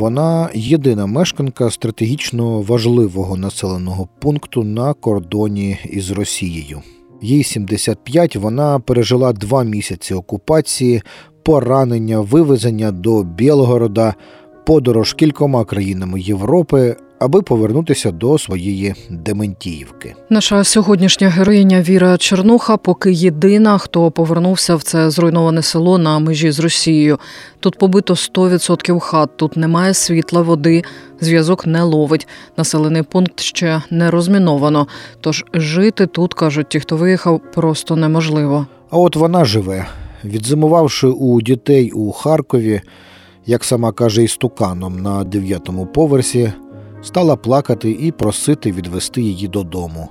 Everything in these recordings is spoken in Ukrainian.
Вона єдина мешканка стратегічно важливого населеного пункту на кордоні із Росією. Їй 75, вона пережила два місяці окупації, поранення, вивезення до Білгорода, подорож кількома країнами Європи, аби повернутися до своєї Дементіївки. Наша сьогоднішня героїня Віра Чернуха поки єдина, хто повернувся в це зруйноване село на межі з Росією. Тут побито 100% хат, тут немає світла, води, зв'язок не ловить. Населений пункт ще не розміновано. Тож жити тут, кажуть ті, хто виїхав, просто неможливо. А от вона живе, відзимувавши у дітей у Харкові, як сама каже, істуканом на дев'ятому поверсі, стала плакати і просити відвести її додому,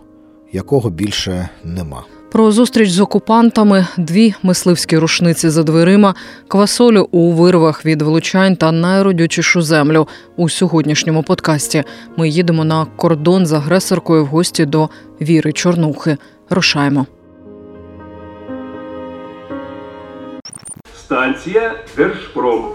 якого більше нема. Про зустріч з окупантами, дві мисливські рушниці за дверима, квасолю у вирвах від влучань та найродючішу землю у сьогоднішньому подкасті. Ми їдемо на кордон з агресоркою в гості до Віри Чорнухи. Рушаємо. Станція Держпром.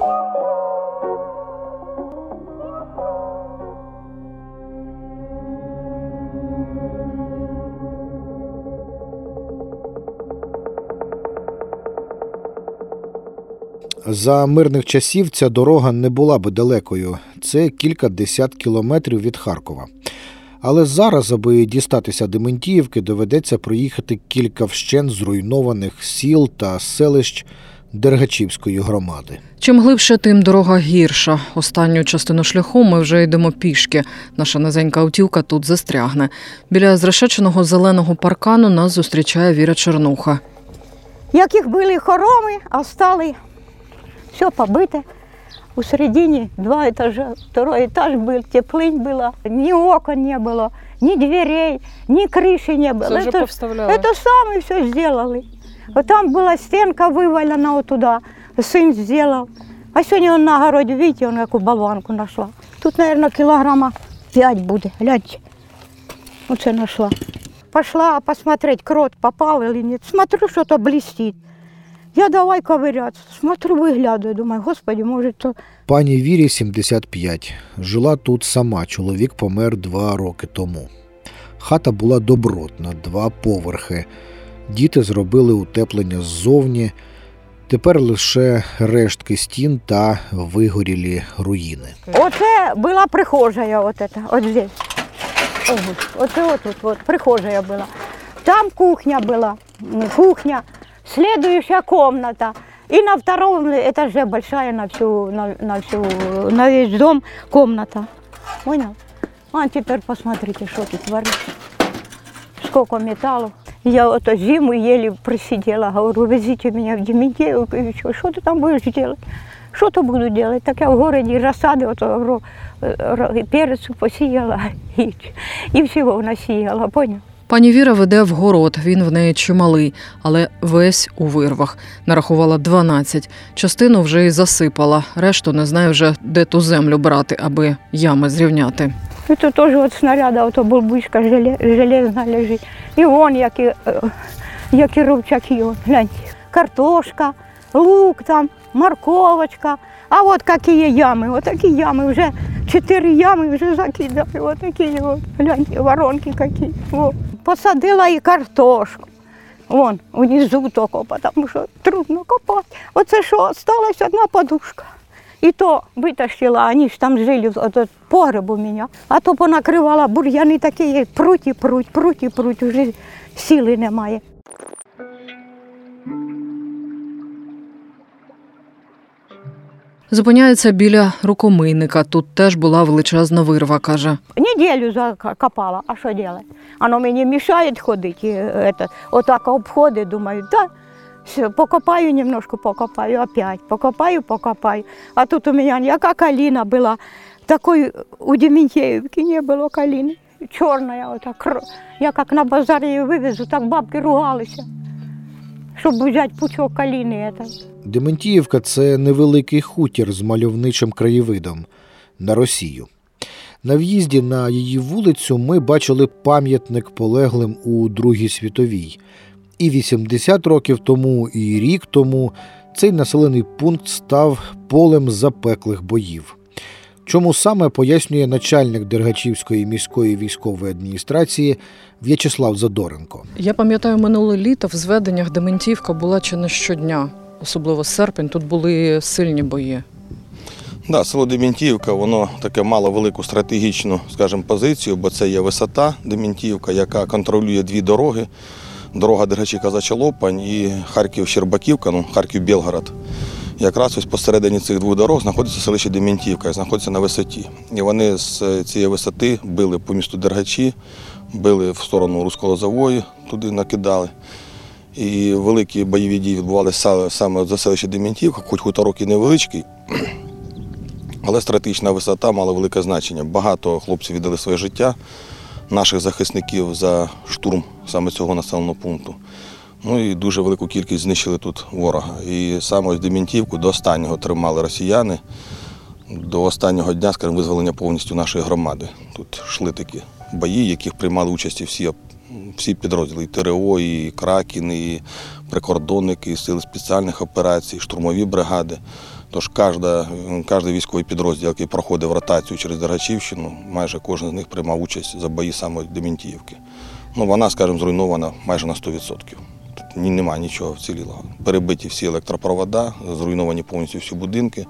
За мирних часів ця дорога не була би далекою. Це кілька десят кілометрів від Харкова. Але зараз, аби дістатися Дементіївки, доведеться проїхати кілька вщен зруйнованих сіл та селищ Дергачівської громади. Чим глибше, тим дорога гірша. Останню частину шляху ми вже йдемо пішки. Наша низенька автівка тут застрягне. Біля зрешеченого зеленого паркану нас зустрічає Віра Чернуха. Яких були хороми, а стали все побите. У середине два этажа, второй этаж был, теплынь была, ни окон не было, ни дверей, ни крыши не было. это, это сами все сделали. Вот там была стенка вывалена вот туда, сын сделал. А сегодня он на огороде, видите, он какую болванку нашла. Тут, наверное, килограмма пять будет, гляньте. Вот что нашла. Пошла посмотреть, крот попал или нет. Смотрю, что-то блестит. Я давай ковыряться. Смотрю, виглядаю, думаю, господи, може то. Пані Вірі 75. Жила тут сама. Чоловік помер два роки тому. Хата була добротна, два поверхи. Діти зробили утеплення ззовні. Тепер лише рештки стін та вигорілі руїни. Оце була прихожая, от это, от здесь. Оце отут, от, прихожая була. Там кухня була, кухня, следующая комната. И на втором этаже большая на всю, на, на всю, на весь дом комната. Понял? А теперь посмотрите, что тут творится. Сколько металлу. Я вот зиму еле просидела, говорю, везите меня в Дементьевку. И что, что ты там будешь делать? Что то буду делать? Так я в городе рассады, вот, говорю, э, ро- перец посіяла і, і всього насіяла, понял? Пані Віра веде в город, він в неї чималий, але весь у вирвах. Нарахувала 12. Частину вже й засипала, решту не знає вже, де ту землю брати, аби ями зрівняти. І тут теж от снаряда, ото булбучка желе- железна лежить. І вон які, е, які рубчаки, гляньте. Картошка, лук там, морковочка. А от які ями, от такі ями, вже чотири ями вже закидали, от такі от, гляньте, воронки які. О. Посадила і картошку. Вон, внизу только, тому що трудно копати. Оце що, осталась одна подушка. І то витащила, ані ж там жили, от погреб у мене. А то понакривала бур'яни такі, пруть і пруть, пруть і пруть, вже сили немає. Зупиняється біля рукомийника. Тут теж була величезна вирва, каже. Неделю закопала, а що делать? Оно мені мешає ходити, это, отак обходи, думаю, да, все, покопаю немножко, покопаю, опять, покопаю, покопаю. А тут у меня яка калина была, такой у Дементьевки не было калины, черная, вот так, кр- я как на базар ее вывезу, так бабки ругалися, щоб взяти пучок калини. Это. Дементіївка це невеликий хутір з мальовничим краєвидом на Росію. На в'їзді на її вулицю ми бачили пам'ятник полеглим у Другій світовій. І 80 років тому, і рік тому цей населений пункт став полем запеклих боїв. Чому саме пояснює начальник Дергачівської міської військової адміністрації В'ячеслав Задоренко. Я пам'ятаю, минуле літо в зведеннях Дементівка була чи не щодня, особливо серпень. Тут були сильні бої. Да, село Дементіївка, воно таке мало велику стратегічну, скажімо, позицію, бо це є висота Дементіївка, яка контролює дві дороги. Дорога Дергачівка Зачалопань і Харків-Щербаківка, ну, Харків-Білгород. Якраз ось посередині цих двох дорог знаходиться селище Дементіївка, яке знаходиться на висоті. І вони з цієї висоти били по місту Дергачі, били в сторону Русколозової, туди накидали. І великі бойові дії відбувалися саме за селище Дементіївка, хоч хуторок і невеличкий, але стратегічна висота мала велике значення. Багато хлопців віддали своє життя, наших захисників за штурм саме цього населеного пункту. Ну і дуже велику кількість знищили тут ворога. І саме ось Дементівку до останнього тримали росіяни, до останнього дня, скажімо, визволення повністю нашої громади. Тут йшли такі бої, в яких приймали участь і всі, всі підрозділи, і ТРО, і Кракін, і прикордонники, і сили спеціальних операцій, штурмові бригади. Тож кожна, кожен військовий підрозділ, який проходив ротацію через Дергачівщину, майже кожен з них приймав участь за бої саме Дементіївки. Ну, вона, скажімо, зруйнована майже на 100%. Тут ні, немає нічого вцілілого. Перебиті всі електропровода, зруйновані повністю всі будинки.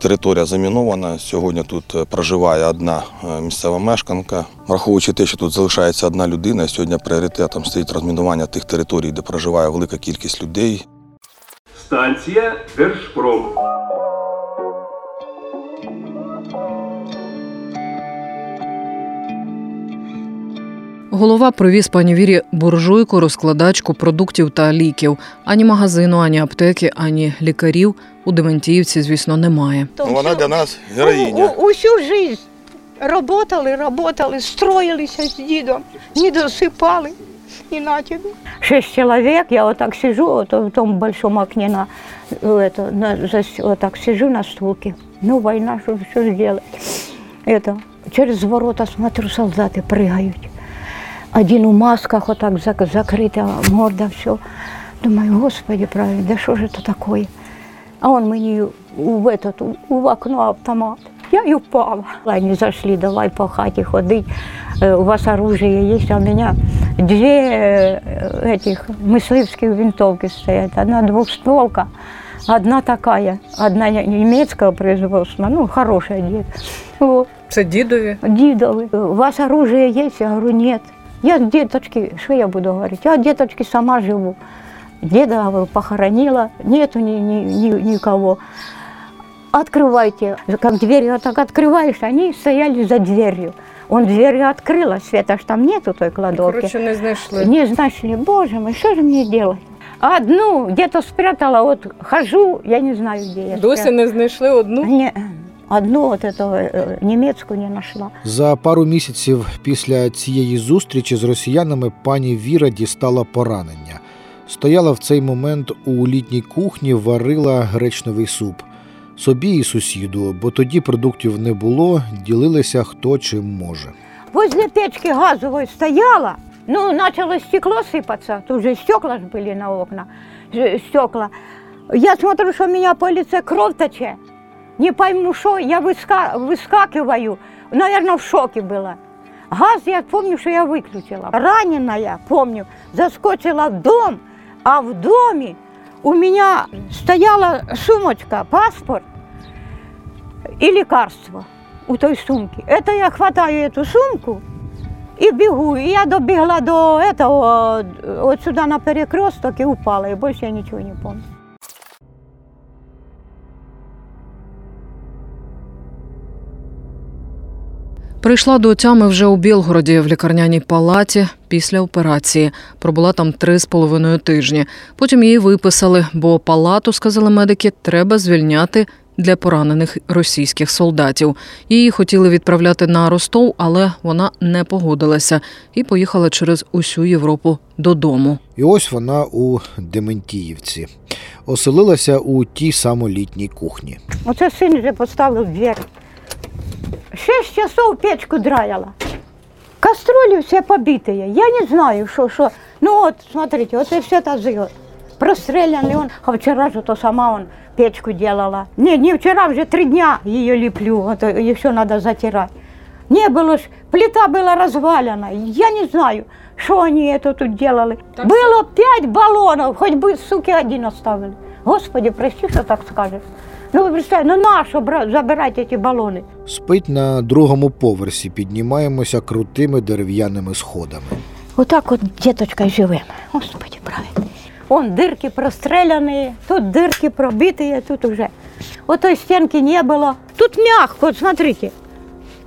Територія замінована. Сьогодні тут е, проживає одна е, місцева мешканка. Враховуючи те, що тут залишається одна людина, сьогодні пріоритетом стоїть розмінування тих територій, де проживає велика кількість людей. Станція Держпром. Голова привіз пані Вірі буржуйку, розкладачку продуктів та ліків. Ані магазину, ані аптеки, ані лікарів у Дементіївці, звісно, немає. Ну, вона для нас У, героїня. у, усю жизнь работали, работали, строилися з дідом, не досипали. І на тебе. Шесть человек, я вот так сижу вот в том большом окне, на, это, на, зас- вот так сижу на стулке. Ну, война, что, что сделать? Это, через ворота смотрю, солдаты прыгают. Один у масках, вот так зак- закрыта морда, все. Думаю, господи, правильно, да что же это такое? А он мне в, этот, в окно автомат. Я и упала. Они зашли, давай по хате ходить. Э, У вас оружие есть, а у меня две э, этих мысливских винтовки стоят. Одна двухстволка, одна такая, одна немецкого производства, ну, хорошая дед. Вот. Це дідові. Дидовы, у вас оружие есть? Я говорю, нет. Я деточки, что я буду говорить? Я деточки сама живу. Деда говорю, похоронила, нету ни, ни, ни- никого. Открывайте. Как дверь вот так открываешь, они стояли за дверью. Он дверь открыла, Света ж там нету той кладовки. не знайшли. Не нашли, боже мой, что же мне делать? Одну где-то спрятала, вот хожу, я не знаю, где я спрятала. не знайшли одну. Не, одну вот эту э, немецкую не нашла. За пару місяців після цієї зустрічі з росіянами пані Віра дістала поранення. Стояла в цей момент у літній кухні, варила гречневий суп. Собі і сусіду, бо тоді продуктів не було, ділилися хто чим може. Возле печки газовой стояла, ну, начало стекло сыпаться, тут же стекла ж были на окна, ж- стекла. Я смотрю, что у меня по лице кровь течет. Не пойму, что, я выска- выскакиваю, наверное, в шоке была. Газ я помню, що я виключила. Ранена я, помню, заскочила в дом, а в домі у мене стояла сумочка, паспорт и лекарство у той сумки. Это я хватаю эту сумку и бегу. И я добегла до этого, вот сюда на перекресток и упала. И больше я ничего не помню. Прийшла до тями вже у Білгороді в лікарняній палаті після операції. Пробула там три з половиною тижні. Потім її виписали, бо палату, сказали медики, треба звільняти для поранених російських солдатів. Її хотіли відправляти на Ростов, але вона не погодилася і поїхала через усю Європу додому. І ось вона у Дементіївці. Оселилася у тій самолітній кухні. Оце син вже поставив двері. Шесть часов печку драяла. Кастрюли все побитые. Я не знаю, что, что. Ну вот, смотрите, вот и все тазы. Вот. Простреляный он. А вчера же то сама он печку делала. Не, не вчера, уже три дня ее леплю. Вот, и все надо затирать. Не было ж, плита была развалена. Я не знаю, что они это тут делали. было пять баллонов, хоть бы, суки, один оставили. Господи, прости, что так скажешь. Ну, вы представьте, ну на что бра- забирать эти баллоны? Спить на другому поверсі, піднімаємося крутими дерев'яними сходами. Вот так вот деточкой живем. Господи, правильно. Вон дырки простреляные, тут дырки пробитые, тут уже. Вот той стенки не было. Тут мягко, вот смотрите.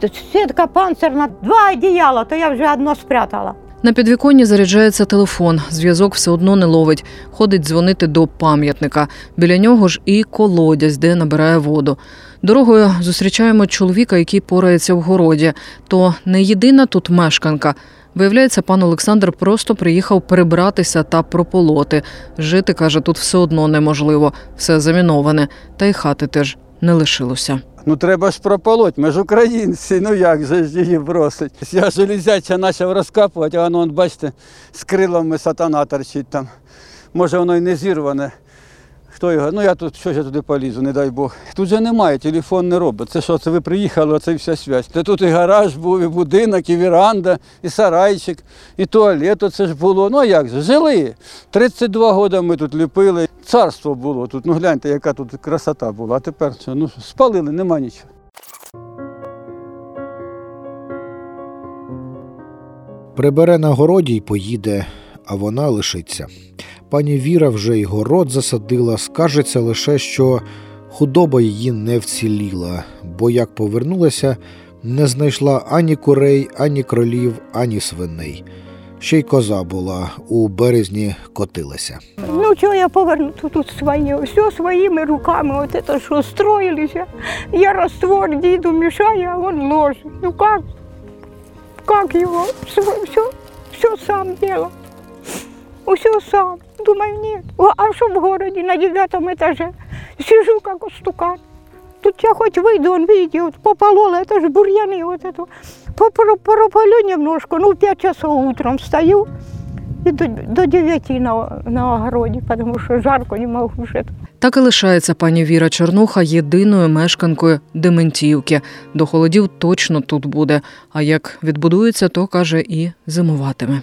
Тут сетка панцирна, два одеяла, то я вже одно спрятала. На підвіконні заряджається телефон. Зв'язок все одно не ловить. Ходить дзвонити до пам'ятника. Біля нього ж і колодязь, де набирає воду. Дорогою зустрічаємо чоловіка, який порається в городі. То не єдина тут мешканка. Виявляється, пан Олександр просто приїхав перебратися та прополоти. Жити, каже, тут все одно неможливо, все заміноване, та й хати теж не лишилося. Ну треба ж прополоть, ми ж українці, ну як же ж її бросить. Я железяча почав розкапувати, а воно, бачите, з крилами сатана торчить там. Може воно і не зірване. Хто його? Ну я тут що ж я туди полізу, не дай Бог. Тут же немає, телефон не робить. Це що, це ви приїхали, оце вся связь. Та тут і гараж був, і будинок, і віранда, і сарайчик, і туалет оце ж було. Ну а як же? Жили. 32 роки ми тут ліпили. Царство було тут. Ну гляньте, яка тут красота була. А тепер що? Ну спалили, нема нічого. Прибере на городі й поїде, а вона лишиться. Пані Віра вже й город засадила, скажеться лише, що худоба її не вціліла, бо як повернулася, не знайшла ані курей, ані кролів, ані свиней. Ще й коза була, у березні котилася. Ну, что я поверну тут, своє, все своїми руками, вот это что строились. Я раствор діду мешаю, а он ложит. Ну как? Как его? Все, все, все сам делал. Все сам. Думаю, нет. О, А что в городе на девятом этаже? Сижу как стукан. Тут я хоть выйду, он видите, вот пополола, это же бурьяны, вот это. Попро- Прополю немножко, ну, в 5 часов утром встаю и до, до 9 на, на огороде, потому что жарко не могу уже. Так і лишається пані Віра Чернуха єдиною мешканкою Дементіївки. До холодів точно тут буде. А як відбудується, то каже і зимуватиме.